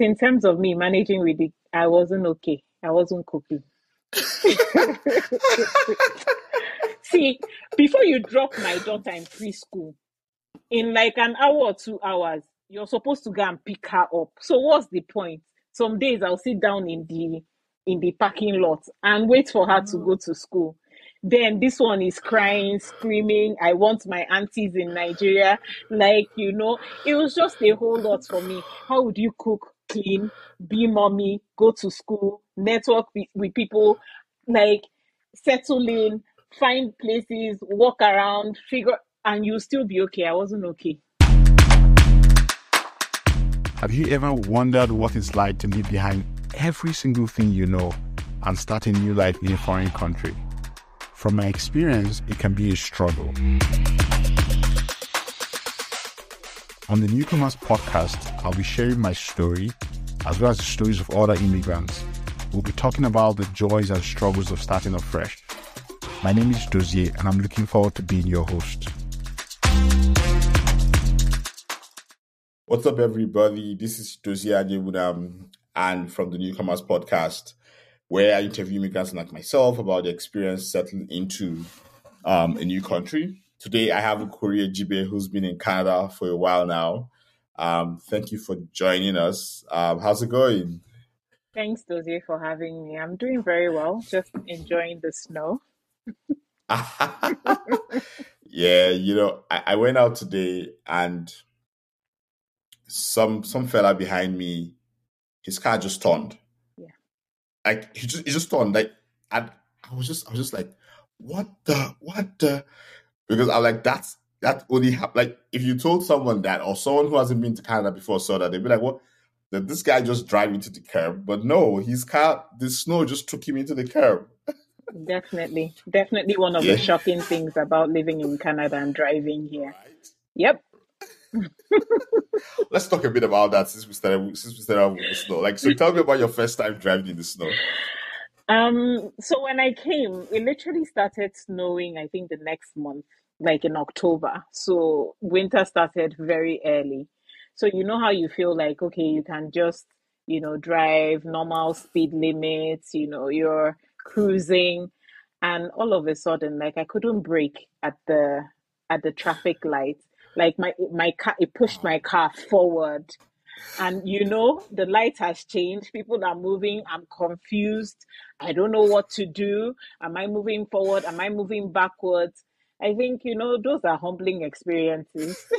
in terms of me managing with it, I wasn't okay. I wasn't coping. See, before you drop my daughter in preschool, in like an hour or two hours, you're supposed to go and pick her up. So what's the point? Some days I'll sit down in the in the parking lot and wait for her to mm. go to school. Then this one is crying, screaming, I want my aunties in Nigeria. Like, you know, it was just a whole lot for me. How would you cook, clean, be mommy, go to school, network with, with people, like settle in, find places, walk around, figure, and you'll still be okay. I wasn't okay. Have you ever wondered what it's like to leave behind every single thing you know and start a new life in a foreign country? From my experience, it can be a struggle. On the Newcomers podcast, I'll be sharing my story as well as the stories of other immigrants. We'll be talking about the joys and struggles of starting afresh. My name is Dozier, and I'm looking forward to being your host. What's up, everybody? This is Dozier Adewudam, and from the Newcomers podcast where I interview immigrants like myself about the experience settling into um, a new country. Today, I have Ukwori Ejibe, who's been in Canada for a while now. Um, thank you for joining us. Um, how's it going? Thanks, Dozier, for having me. I'm doing very well, just enjoying the snow. yeah, you know, I, I went out today and some some fella behind me, his car just turned Yeah. like he just he just turned like and I was just I was just like, what the what the because I'm like that's that only happened like if you told someone that or someone who hasn't been to Canada before saw that they'd be like, what did this guy just drive into the curb? But no, his car the snow just took him into the curb. definitely. Definitely one of yeah. the shocking things about living in Canada and driving here. Right? Yep. Let's talk a bit about that since we started since we started with the snow. Like, so tell me about your first time driving in the snow. Um, so when I came, it literally started snowing. I think the next month, like in October. So winter started very early. So you know how you feel like okay, you can just you know drive normal speed limits. You know you're cruising, and all of a sudden, like I couldn't brake at the at the traffic light like my my car it pushed my car forward and you know the light has changed. People are moving. I'm confused. I don't know what to do. Am i moving forward? Am i moving backwards? I think you know those are humbling experiences.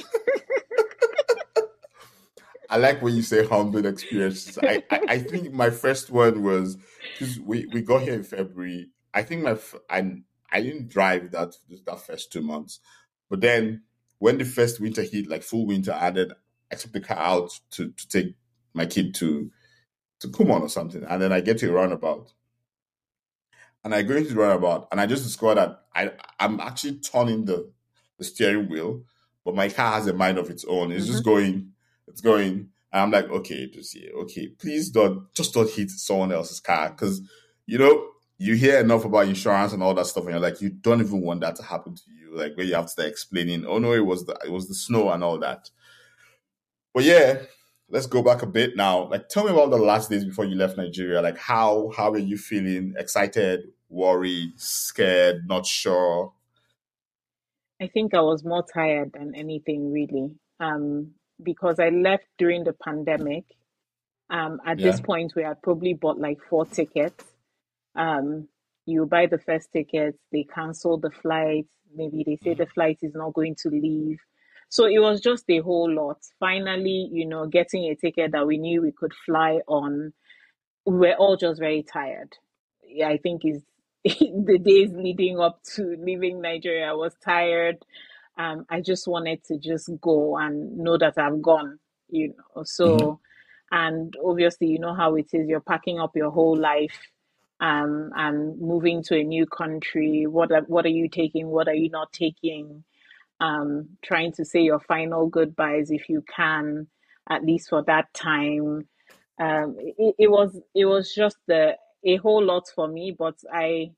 I like when you say humbling experiences. I, I, I think my first one was because we, we got here in February. I think my I I didn't drive that that first two months, but then when the first winter hit, like full winter, added, I took the car out to, to take my kid to to Kumon or something. And then I get to a roundabout. And I go into the roundabout and I just discover that I, I'm actually turning the, the steering wheel, but my car has a mind of its own. It's mm-hmm. just going, it's going. And I'm like, okay, just yeah, okay, please don't, just don't hit someone else's car. Cause, you know, you hear enough about insurance and all that stuff, and you're like, you don't even want that to happen to you like where you have to start explaining, oh no, it was the it was the snow and all that. But yeah, let's go back a bit now. Like tell me about the last days before you left Nigeria. Like how how are you feeling? Excited, worried, scared, not sure? I think I was more tired than anything really. Um, because I left during the pandemic. Um, at yeah. this point, we had probably bought like four tickets. Um, you buy the first tickets, they cancel the flight. maybe they say the mm. flight is not going to leave. So it was just a whole lot. Finally, you know, getting a ticket that we knew we could fly on, we were all just very tired. Yeah, I think is the days leading up to leaving Nigeria, I was tired. Um, I just wanted to just go and know that I've gone, you know. So, mm-hmm. and obviously, you know how it is. You're packing up your whole life um, and moving to a new country. What are, what are you taking? What are you not taking? Um, trying to say your final goodbyes if you can, at least for that time. Um, it, it was it was just the, a whole lot for me, but I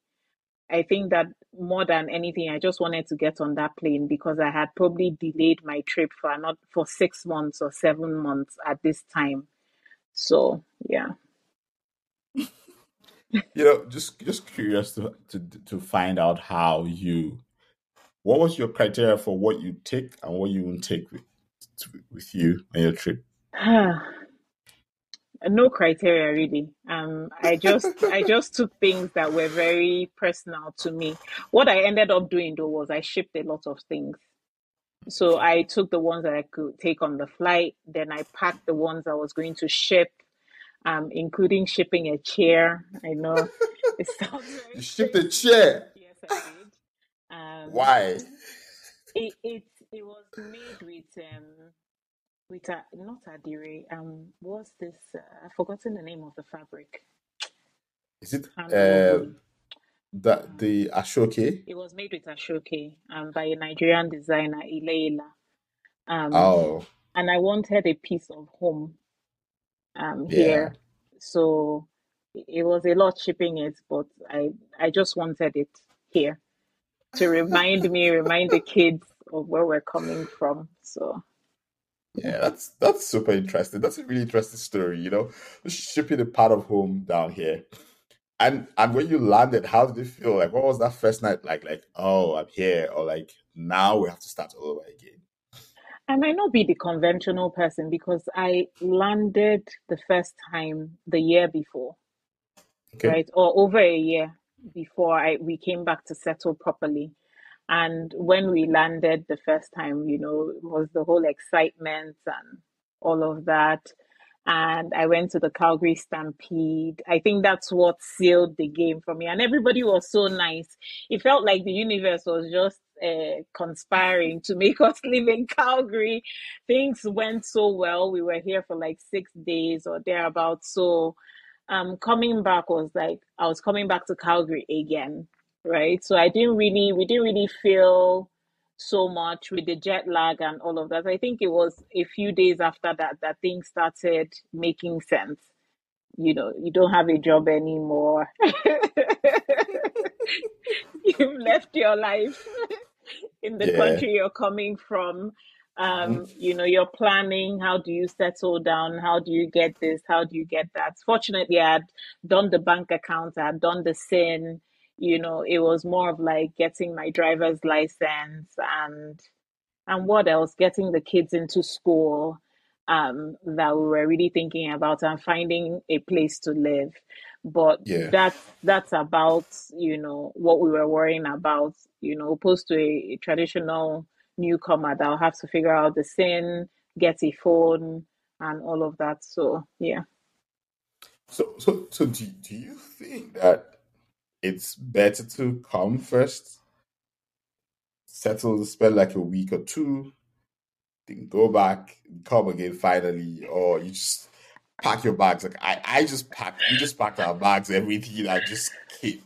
I think that more than anything, I just wanted to get on that plane because I had probably delayed my trip for not for six months or seven months at this time. So yeah. you know, just just curious to, to to find out how you what was your criteria for what you take and what you won't take with with you on your trip? no criteria really. Um, I just I just took things that were very personal to me. What I ended up doing though was I shipped a lot of things. So I took the ones that I could take on the flight, then I packed the ones I was going to ship, um, including shipping a chair. I know it sounds You shipped a chair. Yes, I did. Um, Why? It, it it was made with um with a not Adire. Um, what's this? Uh, I've forgotten the name of the fabric. Is it uh, the the Aso oke? It was made with Aso oke um, by a Nigerian designer, Ileila. Um, oh. And I wanted a piece of home um, yeah. here. So it was a lot shipping it, but I, I just wanted it here to remind me, remind the kids of where we're coming from. So yeah, that's that's super interesting. That's a really interesting story. You know, shipping a part of home down here, and and when you landed, how did it feel? Like, what was that first night like? Like, oh, I'm here, or like now we have to start all over again. I might not be the conventional person because I landed the first time the year before, okay. right, or over a year before I we came back to settle properly. And when we landed the first time, you know, it was the whole excitement and all of that. And I went to the Calgary Stampede. I think that's what sealed the game for me. And everybody was so nice. It felt like the universe was just uh, conspiring to make us live in Calgary. Things went so well. We were here for like six days or thereabouts. So um, coming back was like I was coming back to Calgary again right? So I didn't really, we didn't really feel so much with the jet lag and all of that. I think it was a few days after that that things started making sense. You know, you don't have a job anymore. You've left your life in the yeah. country you're coming from. Um, mm-hmm. you know, you're planning how do you settle down, how do you get this, how do you get that. Fortunately, I had done the bank account, I had done the SIN, you know it was more of like getting my driver's license and and what else getting the kids into school um that we were really thinking about and finding a place to live but yeah. that's that's about you know what we were worrying about you know opposed to a, a traditional newcomer that'll have to figure out the SIN get a phone and all of that so yeah so so so do, do you think that it's better to come first, settle, spend like a week or two, then go back, come again finally, or you just pack your bags. Like I, I just packed, we just packed our bags, everything. I just keep.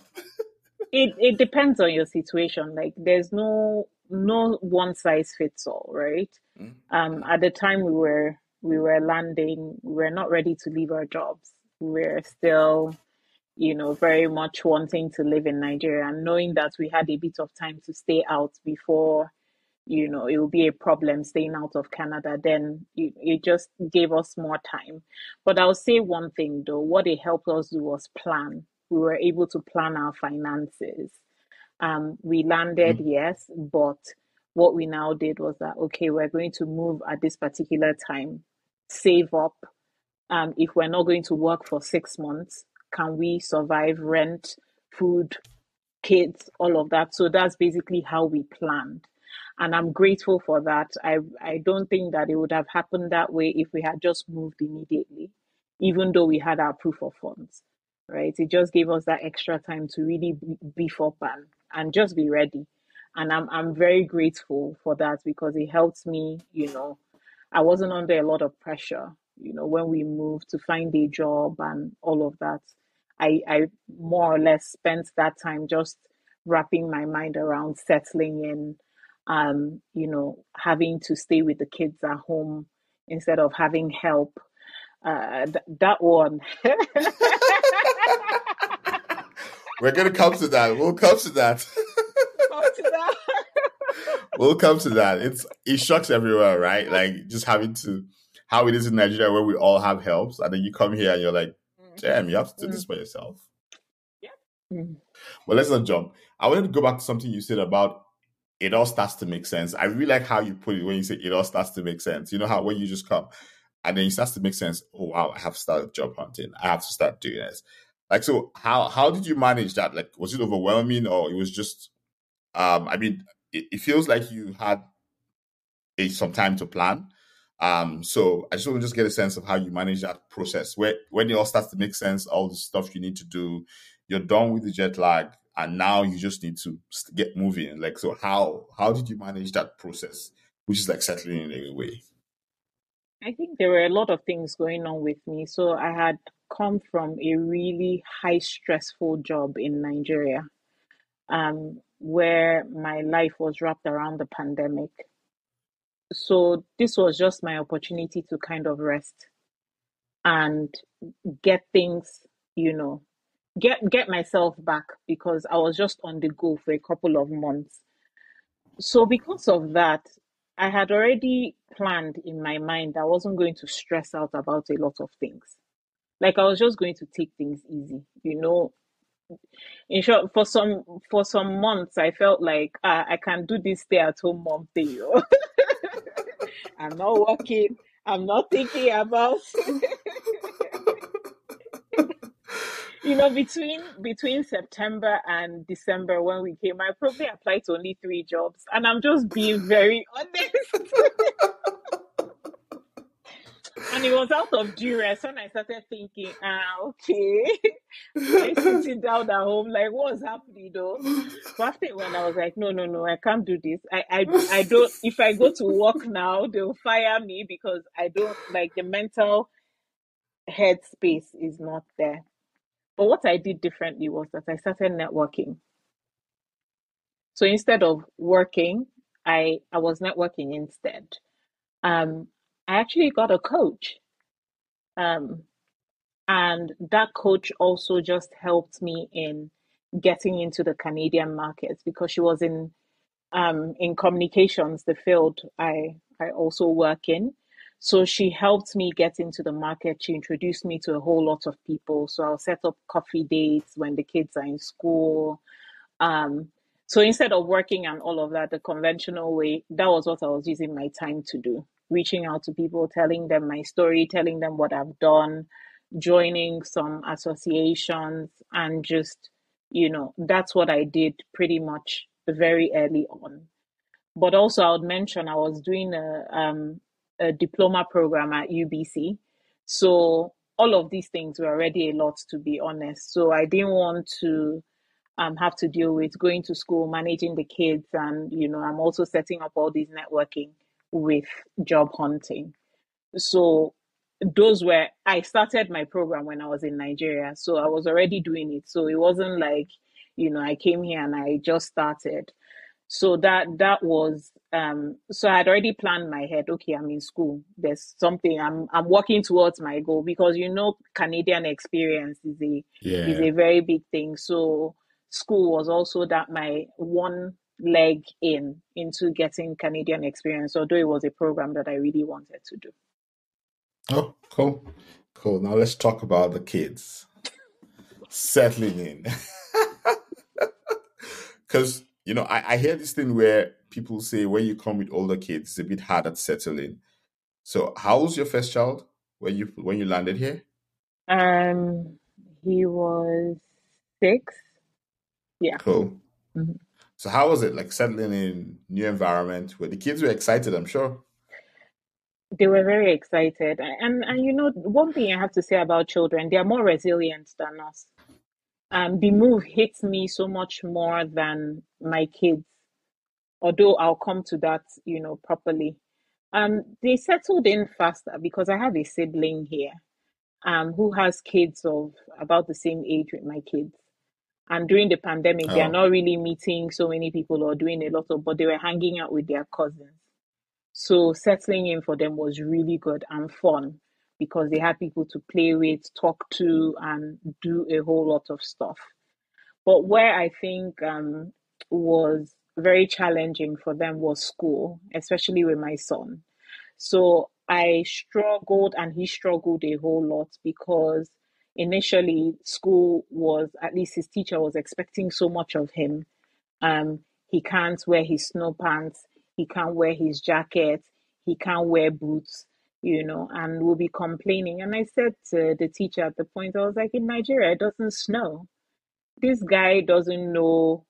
it it depends on your situation. Like there's no no one size fits all, right? mm-hmm. Um, at the time we were we were landing, we were not ready to leave our jobs. We were still you know, very much wanting to live in Nigeria and knowing that we had a bit of time to stay out before, you know, it will be a problem staying out of Canada, then it, it just gave us more time. But I'll say one thing though, what it helped us do was plan. We were able to plan our finances. Um, we landed, mm-hmm. yes, but what we now did was that, okay, we're going to move at this particular time, save up. Um, if we're not going to work for six months, can we survive rent, food, kids, all of that. So that's basically how we planned. And I'm grateful for that. I, I don't think that it would have happened that way if we had just moved immediately, even though we had our proof of funds, right? It just gave us that extra time to really beef up and, and just be ready. And I'm, I'm very grateful for that because it helps me, you know, I wasn't under a lot of pressure, you know, when we moved to find a job and all of that. I, I more or less spent that time just wrapping my mind around settling in, um, you know, having to stay with the kids at home instead of having help. Uh, th- that one. We're gonna come to that. We'll come to that. come to that. we'll come to that. It's it shocks everywhere, right? Like just having to how it is in Nigeria where we all have helps, and then you come here and you're like, mm. damn, you have to do this by yourself. Yeah. Well, let's not jump. I wanted to go back to something you said about it all starts to make sense. I really like how you put it when you say it all starts to make sense. You know how when you just come and then it starts to make sense. Oh wow, I have to start job hunting. I have to start doing this. Like so, how how did you manage that? Like, was it overwhelming or it was just? Um, I mean, it, it feels like you had a, some time to plan. Um, so I just want to just get a sense of how you manage that process. Where when it all starts to make sense, all the stuff you need to do, you're done with the jet lag, and now you just need to get moving. Like, so how how did you manage that process, which is like settling in a way? I think there were a lot of things going on with me. So I had come from a really high stressful job in Nigeria, um, where my life was wrapped around the pandemic. So this was just my opportunity to kind of rest and get things, you know, get get myself back because I was just on the go for a couple of months. So because of that, I had already planned in my mind I wasn't going to stress out about a lot of things. Like I was just going to take things easy, you know. In short, for some for some months, I felt like uh, I can do this stay at home mom thing. I'm not working. I'm not thinking about you know, between between September and December when we came, I probably applied to only three jobs, and I'm just being very honest. And it was out of duress when I started thinking, ah, okay, I sitting down at home, like what's happening though? But after when I was like, no, no, no, I can't do this. I, I, I don't. If I go to work now, they'll fire me because I don't like the mental headspace is not there. But what I did differently was that I started networking. So instead of working, I I was networking instead. Um, I actually got a coach. Um, and that coach also just helped me in getting into the Canadian markets because she was in um, in communications, the field I I also work in. So she helped me get into the market. She introduced me to a whole lot of people. So I'll set up coffee dates when the kids are in school. Um, so instead of working and all of that the conventional way, that was what I was using my time to do. Reaching out to people, telling them my story, telling them what I've done, joining some associations, and just, you know, that's what I did pretty much very early on. But also, I would mention I was doing a um, a diploma program at UBC. So all of these things were already a lot, to be honest. So I didn't want to um, have to deal with going to school, managing the kids, and you know, I'm also setting up all these networking with job hunting. So those were I started my program when I was in Nigeria, so I was already doing it. So it wasn't like you know I came here and I just started. So that that was um so I had already planned my head, okay, I'm in school. There's something I'm I'm working towards my goal because you know Canadian experience is a yeah. is a very big thing. So school was also that my one leg in into getting Canadian experience, although it was a program that I really wanted to do. Oh, cool. Cool. Now let's talk about the kids settling in. Because you know, I, I hear this thing where people say when you come with older kids, it's a bit harder to settle in. So, how was your first child when you when you landed here? Um, he was six. Yeah. Cool. Mm-hmm. So, how was it like settling in new environment where the kids were excited? I'm sure. They were very excited, and and you know one thing I have to say about children, they are more resilient than us um, the move hits me so much more than my kids. Although I'll come to that, you know, properly. Um, they settled in faster because I have a sibling here, um, who has kids of about the same age with my kids. And during the pandemic, oh. they are oh. not really meeting so many people or doing a lot of, but they were hanging out with their cousins. So settling in for them was really good and fun because they had people to play with, talk to, and do a whole lot of stuff. But where I think um, was very challenging for them was school, especially with my son. So I struggled and he struggled a whole lot because initially school was at least his teacher was expecting so much of him. Um, he can't wear his snow pants, he can't wear his jacket, he can't wear boots, you know, and will be complaining. And I said to the teacher at the point, I was like, in Nigeria, it doesn't snow. This guy doesn't know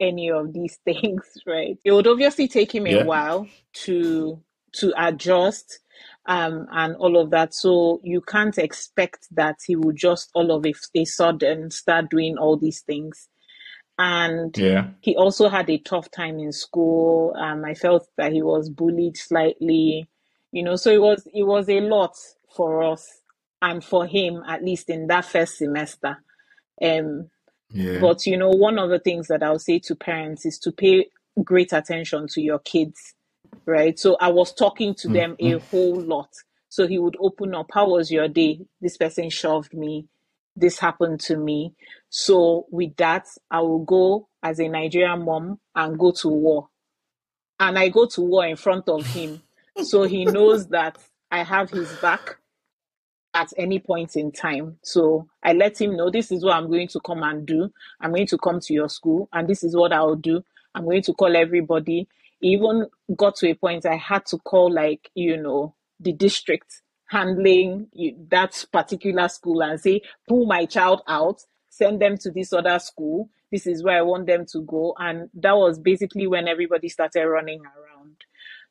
any of these things, right? It would obviously take him yeah. a while to to adjust um, and all of that. So you can't expect that he will just all of a, a sudden start doing all these things. And yeah. he also had a tough time in school. Um, I felt that he was bullied slightly, you know. So it was it was a lot for us and for him, at least in that first semester. Um, yeah. But you know, one of the things that I'll say to parents is to pay great attention to your kids right? So I was talking to them mm-hmm. a whole lot. So he would open up, How was your day? This person shoved me. This happened to me. So with that, I will go as a Nigerian mom and go to war. And I go to war in front of him. so he knows that I have his back at any point in time. So I let him know this is what I'm going to come and do. I'm going to come to your school and this is what I'll do. I'm going to call everybody even got to a point I had to call like, you know, the district handling that particular school and say, pull my child out, send them to this other school. This is where I want them to go. And that was basically when everybody started running around.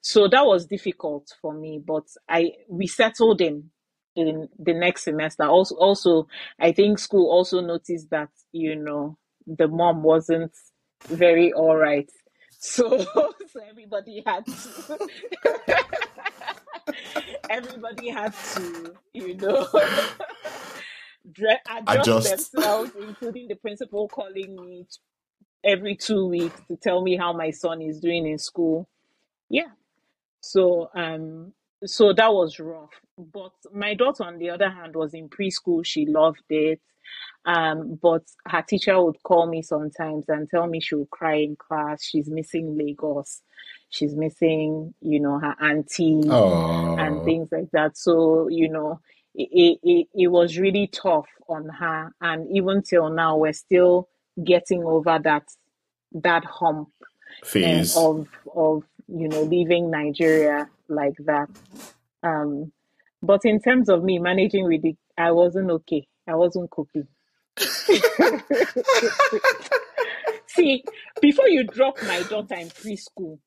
So that was difficult for me, but I we settled in in the next semester. Also, also, I think school also noticed that you know the mom wasn't very all right so, so everybody had to. everybody had to, you know, adjust, adjust themselves, including the principal calling me every two weeks to tell me how my son is doing in school. Yeah. So, um, so that was rough. But my daughter, on the other hand, was in preschool. She loved it. Um, but her teacher would call me sometimes and tell me she would cry in class. She's missing Lagos. She's missing, you know, her auntie and things like that. So, you know, it, it, it was really tough on her. And even till now, we're still getting over that that hump phase of of you know leaving Nigeria like that. Um, but in terms of me managing with it, I wasn't okay. I wasn't cooking. See, before you drop my daughter in preschool,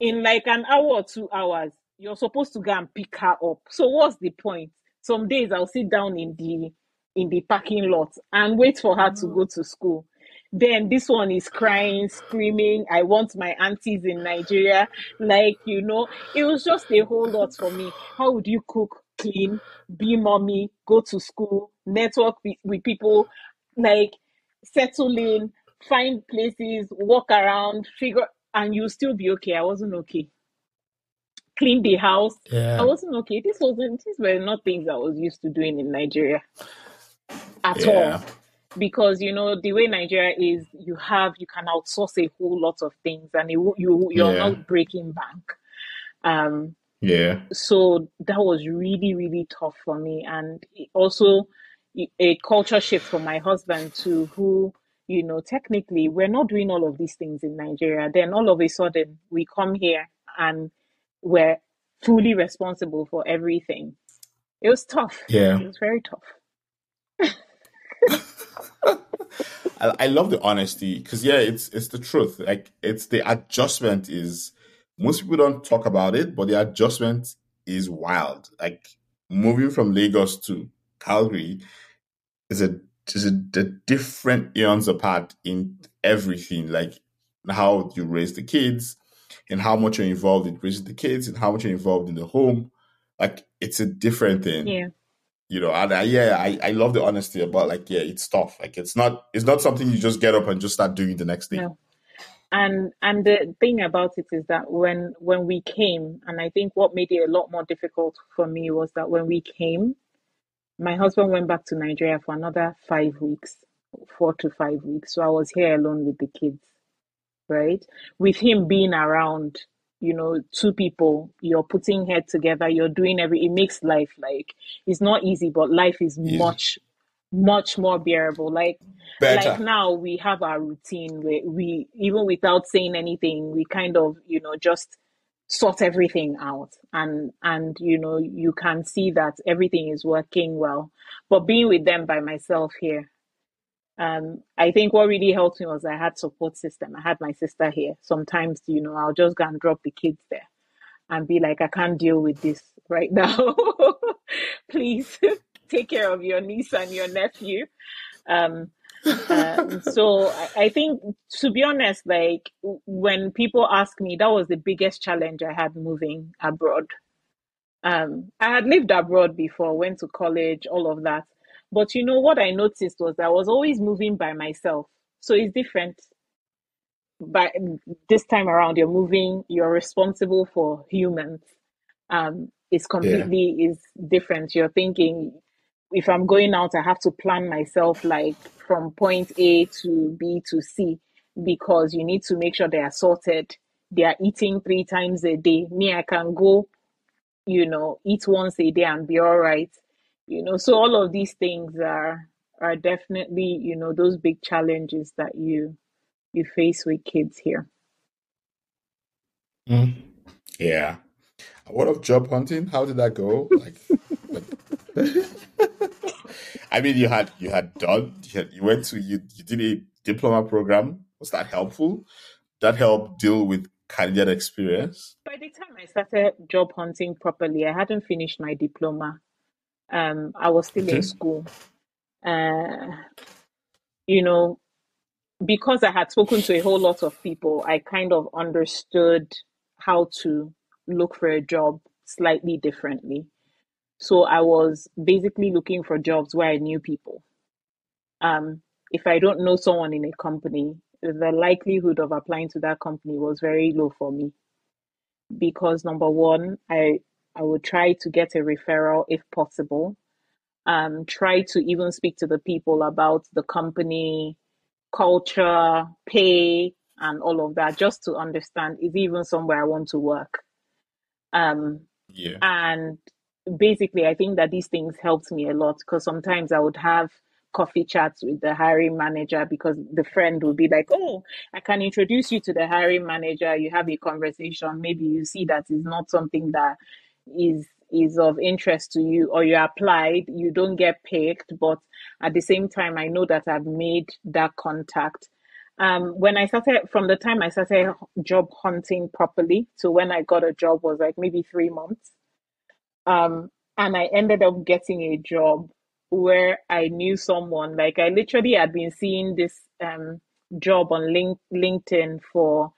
in like an hour or two hours, you're supposed to go and pick her up. So what's the point? Some days I'll sit down in the in the parking lot and wait for her to go to school. Then this one is crying, screaming, I want my aunties in Nigeria. Like, you know, it was just a whole lot for me. How would you cook, clean, be mommy, go to school, network with, with people, like settle in, find places, walk around, figure, and you'll still be okay. I wasn't okay. Clean the house. Yeah. I wasn't okay. This wasn't. These were not things I was used to doing in Nigeria at yeah. all. Because you know the way Nigeria is, you have you can outsource a whole lot of things, and you you you're yeah. not breaking bank. Um, yeah. So that was really, really tough for me. And also a culture shift for my husband too, who, you know, technically we're not doing all of these things in Nigeria. Then all of a sudden we come here and we're fully responsible for everything. It was tough. Yeah. It was very tough. I, I love the honesty because yeah, it's it's the truth. Like it's the adjustment is most people don't talk about it, but the adjustment is wild. Like moving from Lagos to Calgary is a is a, a different eons apart in everything. Like how you raise the kids, and how much you're involved in raising the kids, and how much you're involved in the home. Like it's a different thing. Yeah. You know, and I, yeah, I, I love the honesty about like, yeah, it's tough. Like it's not it's not something you just get up and just start doing the next day. No and and the thing about it is that when when we came and i think what made it a lot more difficult for me was that when we came my husband went back to nigeria for another five weeks four to five weeks so i was here alone with the kids right with him being around you know two people you're putting head together you're doing every it makes life like it's not easy but life is easy. much much more bearable like Better. like now we have our routine where we even without saying anything we kind of you know just sort everything out and and you know you can see that everything is working well but being with them by myself here um, I think what really helped me was I had support system. I had my sister here. Sometimes, you know, I'll just go and drop the kids there and be like, I can't deal with this right now. Please take care of your niece and your nephew. Um, um, so I, think, to be honest, like when people ask me, that was the biggest challenge I had moving abroad. Um, I had lived abroad before, went to college, all of that. But you know what I noticed was I was always moving by myself. So it's different. But this time around, you're moving, you're responsible for humans. Um, it's completely yeah. is different. You're thinking, if I'm going out, I have to plan myself like from point A to B to C because you need to make sure they are sorted. They are eating three times a day. Me, I can go, you know, eat once a day and be all right you know so all of these things are are definitely you know those big challenges that you you face with kids here. Mm. yeah. What of job hunting? How did that go? Like, i mean you had you had done you, had, you went to you, you did a diploma program. Was that helpful? That helped deal with Canadian experience? By the time i started job hunting properly i hadn't finished my diploma um, I was still in school. Uh, you know, because I had spoken to a whole lot of people, I kind of understood how to look for a job slightly differently. So I was basically looking for jobs where I knew people. Um, if I don't know someone in a company, the likelihood of applying to that company was very low for me because number one, I I would try to get a referral if possible. Um, try to even speak to the people about the company, culture, pay, and all of that, just to understand is even somewhere I want to work. Um, yeah. And basically, I think that these things helped me a lot because sometimes I would have coffee chats with the hiring manager because the friend will be like, Oh, I can introduce you to the hiring manager. You have a conversation. Maybe you see that is not something that is is of interest to you or you applied, you don't get picked, but at the same time, I know that I've made that contact. Um, when I started, from the time I started job hunting properly to when I got a job was like maybe three months. Um, and I ended up getting a job where I knew someone. Like I literally had been seeing this um, job on link- LinkedIn for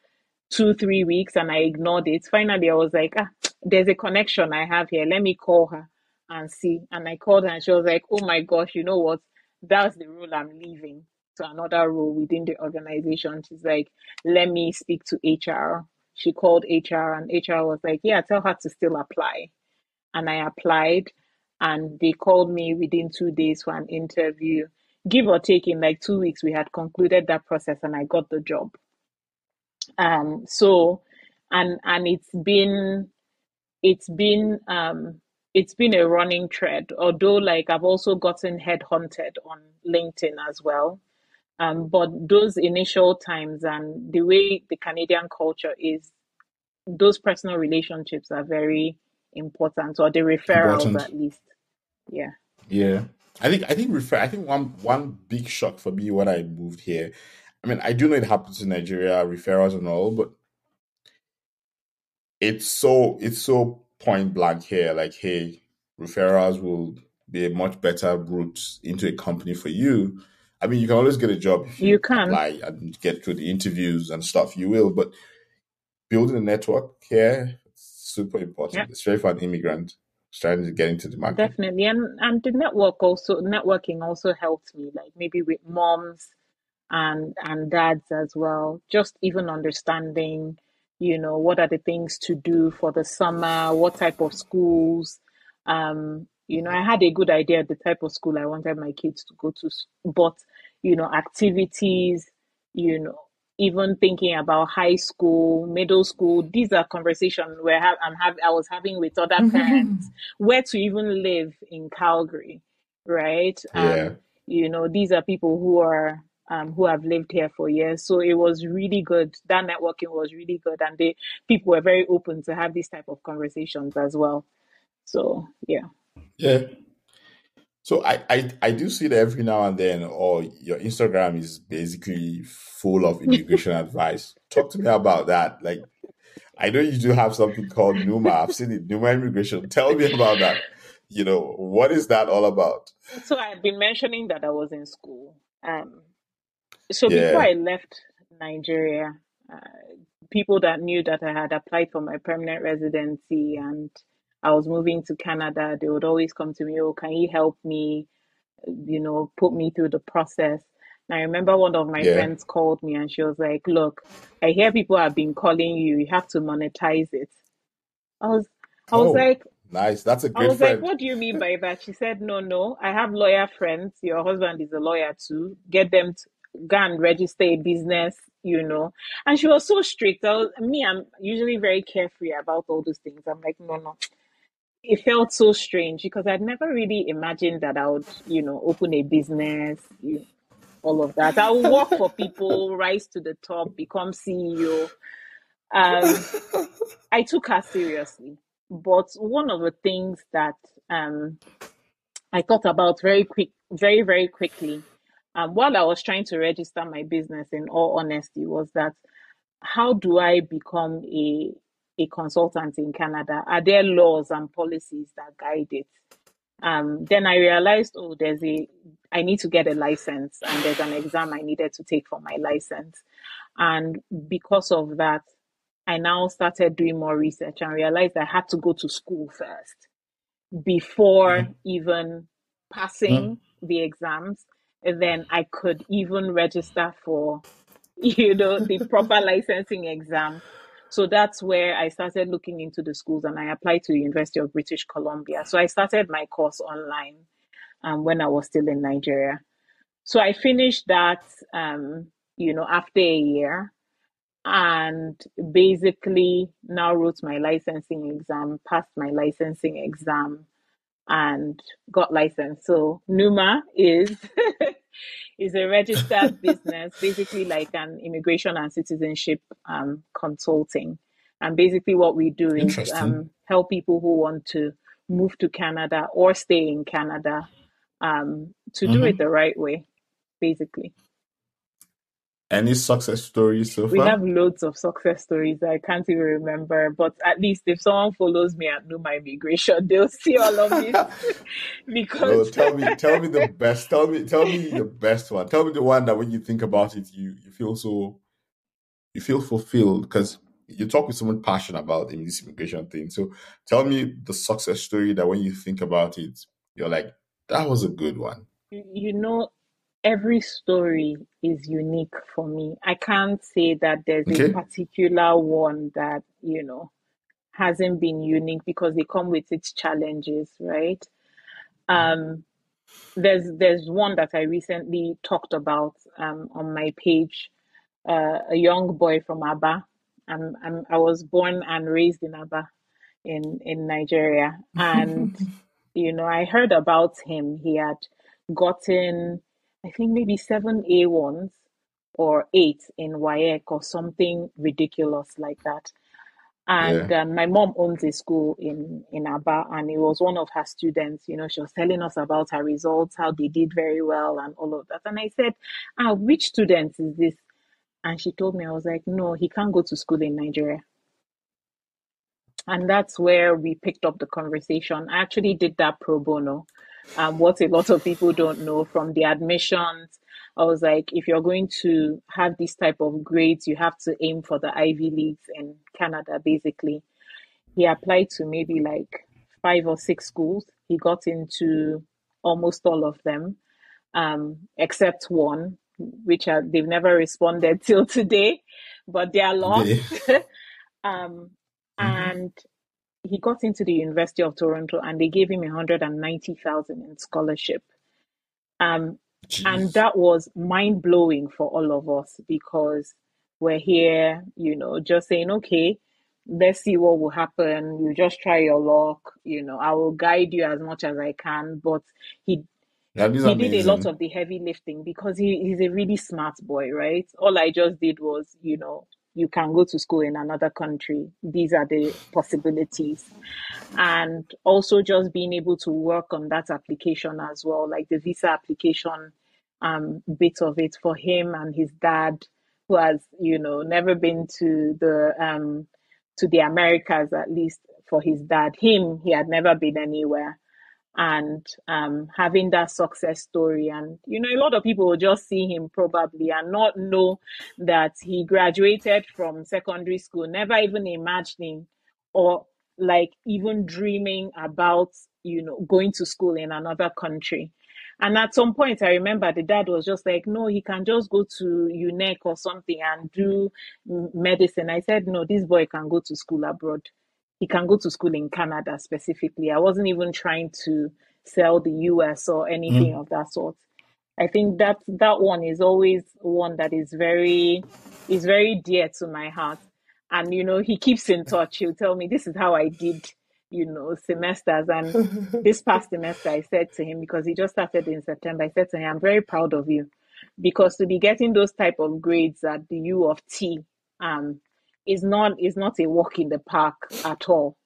two, three weeks and I ignored it. Finally, I was like, ah, there's a connection I have here. Let me call her and see. And I called her and she was like, oh my gosh, you know what? That's the role I'm leaving to another role within the organization. She's like, let me speak to HR. She called HR and HR was like, yeah, tell her to still apply. And I applied and they called me within two days for an interview. Give or take, in like two weeks, we had concluded that process and I got the job. Um, so, and and it's been it's been um, it's been a running thread. Although, like I've also gotten headhunted on LinkedIn as well. Um, but those initial times and the way the Canadian culture is, those personal relationships are very important, or the referrals important. at least. Yeah. Yeah. I think I think refer I think one one big shock for me when I moved here. I mean, I do know it happens in Nigeria, referrals and all, but it's so it's so point blank here. Like, hey, referrals will be a much better route into a company for you. I mean, you can always get a job if you, you can apply and get through the interviews and stuff. You will, but building a network here super important, yeah. especially for an immigrant trying to get into the market. Definitely, and and the network also networking also helped me, like maybe with moms and and dads as well. Just even understanding you know what are the things to do for the summer what type of schools um you know i had a good idea of the type of school i wanted my kids to go to but you know activities you know even thinking about high school, middle school. These are conversations where I'm have I was having with other mm-hmm. parents where to even live in Calgary, right? Yeah. Um, you know, these are people who are um, who have lived here for years. So it was really good. That networking was really good, and they people were very open to have these type of conversations as well. So yeah. Yeah. So I, I I do see that every now and then, or your Instagram is basically full of immigration advice. Talk to me about that. Like, I know you do have something called Numa. I've seen it, Numa Immigration. Tell me about that. You know, what is that all about? So I've been mentioning that I was in school. Um, so yeah. before I left Nigeria, uh, people that knew that I had applied for my permanent residency and I was moving to Canada, they would always come to me, oh, can you help me, you know, put me through the process. And I remember one of my yeah. friends called me and she was like, look, I hear people have been calling you, you have to monetize it. I was, I was oh, like, nice. That's a great I was friend. like, what do you mean by that? She said, no, no, I have lawyer friends. Your husband is a lawyer too. Get them to go and register a business, you know. And she was so strict. I was, me, I'm usually very carefree about all those things. I'm like, no, no. It felt so strange because I'd never really imagined that I would, you know, open a business, you, all of that. I will work for people, rise to the top, become CEO. Um, I took her seriously. But one of the things that um, I thought about very quick, very, very quickly um, while I was trying to register my business, in all honesty, was that how do I become a a consultant in Canada? Are there laws and policies that guide it? Um, then I realized, oh, there's a I need to get a license, and there's an exam I needed to take for my license, and because of that, I now started doing more research and realized I had to go to school first before mm-hmm. even passing mm-hmm. the exams then I could even register for, you know, the proper licensing exam. So that's where I started looking into the schools and I applied to the University of British Columbia. So I started my course online um, when I was still in Nigeria. So I finished that, um, you know, after a year and basically now wrote my licensing exam, passed my licensing exam, and got licensed. So Numa is is a registered business, basically like an immigration and citizenship um, consulting. And basically, what we do is um, help people who want to move to Canada or stay in Canada um, to mm-hmm. do it the right way, basically. Any success stories so far? We have loads of success stories I can't even remember, but at least if someone follows me at Numa Immigration, they'll see all of this. because no, tell me, tell me the best. Tell me, tell me the best one. Tell me the one that when you think about it, you you feel so, you feel fulfilled because you talk with someone passionate about this immigration thing. So tell me the success story that when you think about it, you're like, that was a good one. You know, every story is unique for me. I can't say that there's okay. a particular one that, you know, hasn't been unique because they come with its challenges, right? Um, there's there's one that I recently talked about um, on my page. Uh, a young boy from Aba. I'm, I'm, I was born and raised in Aba, in in Nigeria, and you know I heard about him. He had gotten I think maybe seven A1s or eight in WAEC or something ridiculous like that. And yeah. um, my mom owns a school in in Aba, and it was one of her students. You know, she was telling us about her results, how they did very well, and all of that. And I said, "Ah, which student is this?" And she told me, I was like, "No, he can't go to school in Nigeria." And that's where we picked up the conversation. I actually did that pro bono um, what a lot of people don't know from the admissions. I was like, if you're going to have this type of grades, you have to aim for the Ivy Leagues in Canada, basically. He applied to maybe like five or six schools. He got into almost all of them, um, except one, which are, they've never responded till today, but they are lost. um, mm-hmm. And he got into the University of Toronto and they gave him 190,000 in scholarship. Um, and that was mind blowing for all of us because we're here, you know, just saying, okay, let's see what will happen. You just try your luck. You know, I will guide you as much as I can. But he he amazing. did a lot of the heavy lifting because he, he's a really smart boy, right? All I just did was, you know, you can go to school in another country. These are the possibilities. And also just being able to work on that application as well, like the visa application um, bit of it for him and his dad, who has, you know, never been to the um, to the Americas at least for his dad. Him, he had never been anywhere and um, having that success story. And, you know, a lot of people will just see him probably and not know that he graduated from secondary school, never even imagining or like even dreaming about, you know, going to school in another country. And at some point, I remember the dad was just like, no, he can just go to UNEC or something and do medicine. I said, no, this boy can go to school abroad he can go to school in Canada specifically. I wasn't even trying to sell the US or anything mm. of that sort. I think that that one is always one that is very is very dear to my heart. And you know, he keeps in touch. He'll tell me this is how I did, you know, semesters. And this past semester I said to him, because he just started in September, I said to him, I'm very proud of you. Because to be getting those type of grades at the U of T, um, is not is not a walk in the park at all.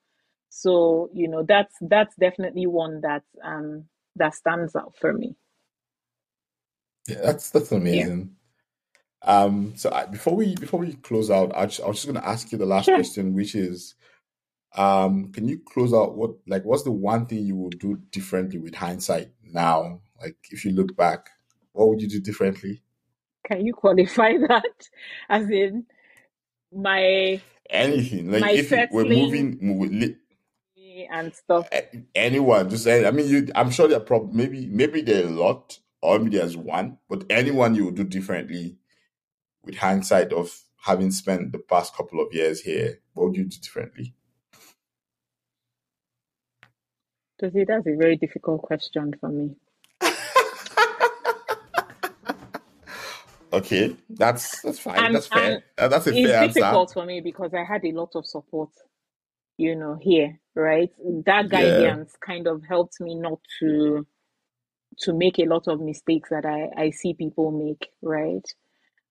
So you know that's that's definitely one that um that stands out for me. Yeah, that's that's amazing. Yeah. Um, so I, before we before we close out, I, just, I was just going to ask you the last sure. question, which is, um, can you close out what like what's the one thing you would do differently with hindsight now? Like if you look back, what would you do differently? Can you qualify that? As in, my anything like my if we're moving and stuff. Eh, anyone, just I mean, you. I'm sure there are probably maybe maybe there are a lot, or maybe there's one, but anyone you would do differently with hindsight of having spent the past couple of years here. What would you do differently? That's a very difficult question for me. Okay, that's that's fine. And, that's fair. Uh, that's a fair answer. It's difficult for me because I had a lot of support, you know, here, right? That guidance yeah. kind of helped me not to to make a lot of mistakes that I I see people make, right?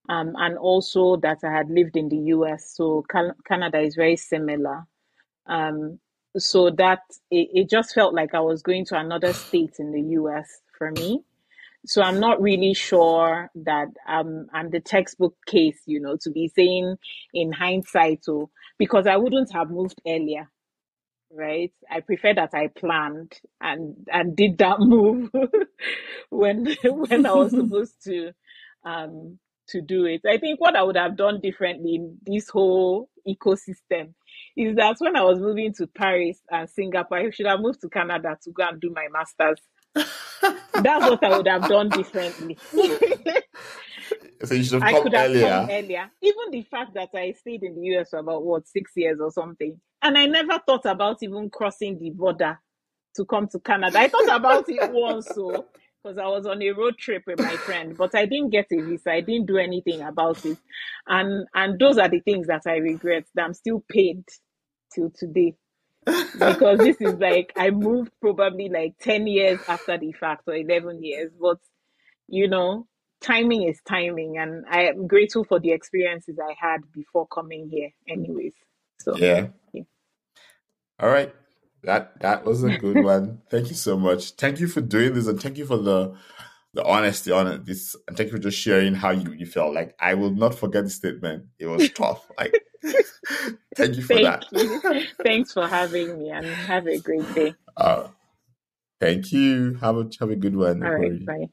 Um, and also that I had lived in the U.S., so Canada is very similar. Um, so that it, it just felt like I was going to another state in the U.S. for me so I'm not really sure that um, I'm the textbook case, you know, to be saying in hindsight, so because I wouldn't have moved earlier, right? I prefer that I planned and and did that move when when I was supposed to um, to do it. I think what I would have done differently in this whole ecosystem is that when I was moving to Paris and Singapore, I should have moved to Canada to go and do my masters that's what I would have done differently. so you should have I come could have earlier. come earlier. Even the fact that I stayed in the US for about what six years or something, and I never thought about even crossing the border to come to Canada. I thought about it once, so because I was on a road trip with my friend, but I didn't get a visa. I didn't do anything about it, and and those are the things that I regret. That I'm still paid till today because this is like I moved probably like 10 years after the fact or 11 years but you know timing is timing and I am grateful for the experiences I had before coming here anyways so yeah, yeah. all right. That that was a good one. Thank you so much. Thank you for doing this and thank you for the the honesty on it. This and thank you for just sharing how you, you felt. Like I will not forget the statement. It was tough. Like thank you for thank that. You. Thanks for having me and have a great day. Uh, thank you. Have a have a good one. All right, bye.